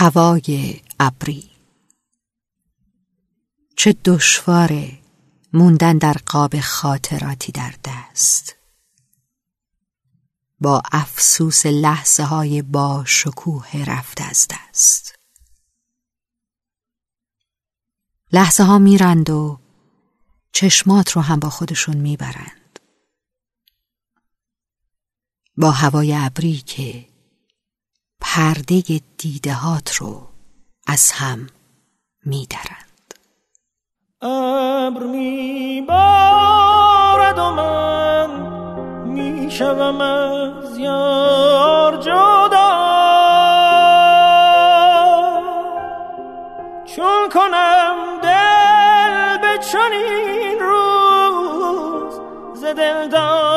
هوای ابری. چه دشواره موندن در قاب خاطراتی در دست. با افسوس لحظه های با شکوه رفته از دست. لحظه ها میرند و چشمات رو هم با خودشون می‌برند. با هوای ابری که پرده دیدهات رو از هم میدرند ابر میبارد و من می‌شوم از یار جدا. چون کنم دل به چنین روز ز دلدار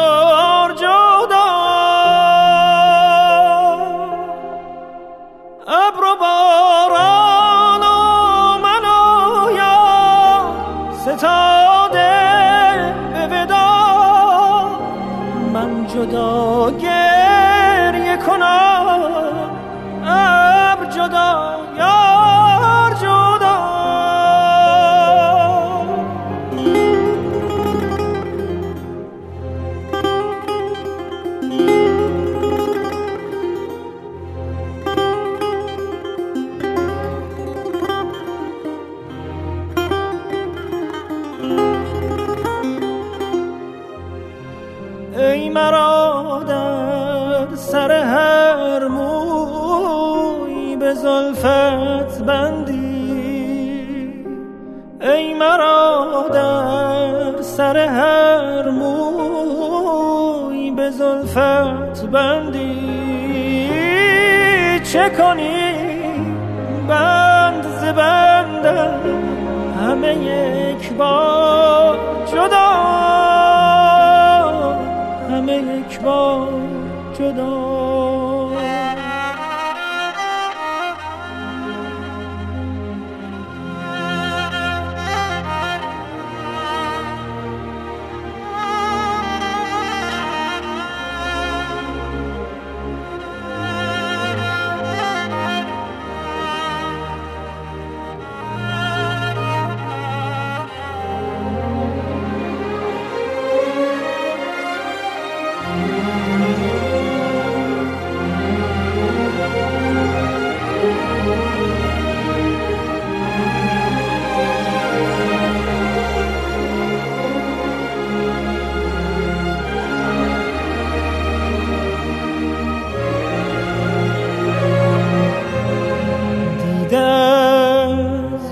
جدا گریه کنم. ابر جدا سر هر موی به زلفت بندی. ای مرا در سر هر موی به زلفت بندی. چه کنی بند ز بندم همه یک بار جدا همه یک بار جدا دیده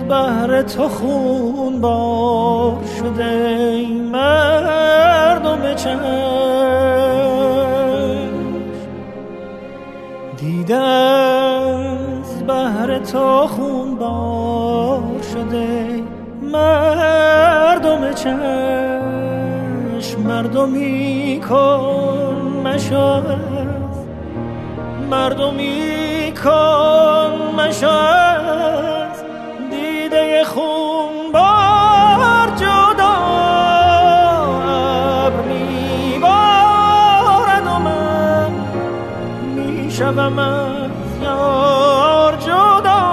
بهر تو خون بار شده ای مردم چشم دیده از بهر تو خون بار شده مردم چشم. مردمی کن مشاهد. مردمی کن مشاهد. شوم از یار جدا.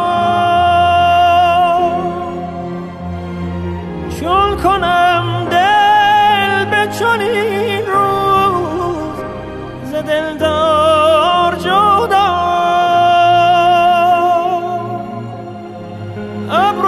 چون کنم دل به چنین روز ز دلدار جدا. ابر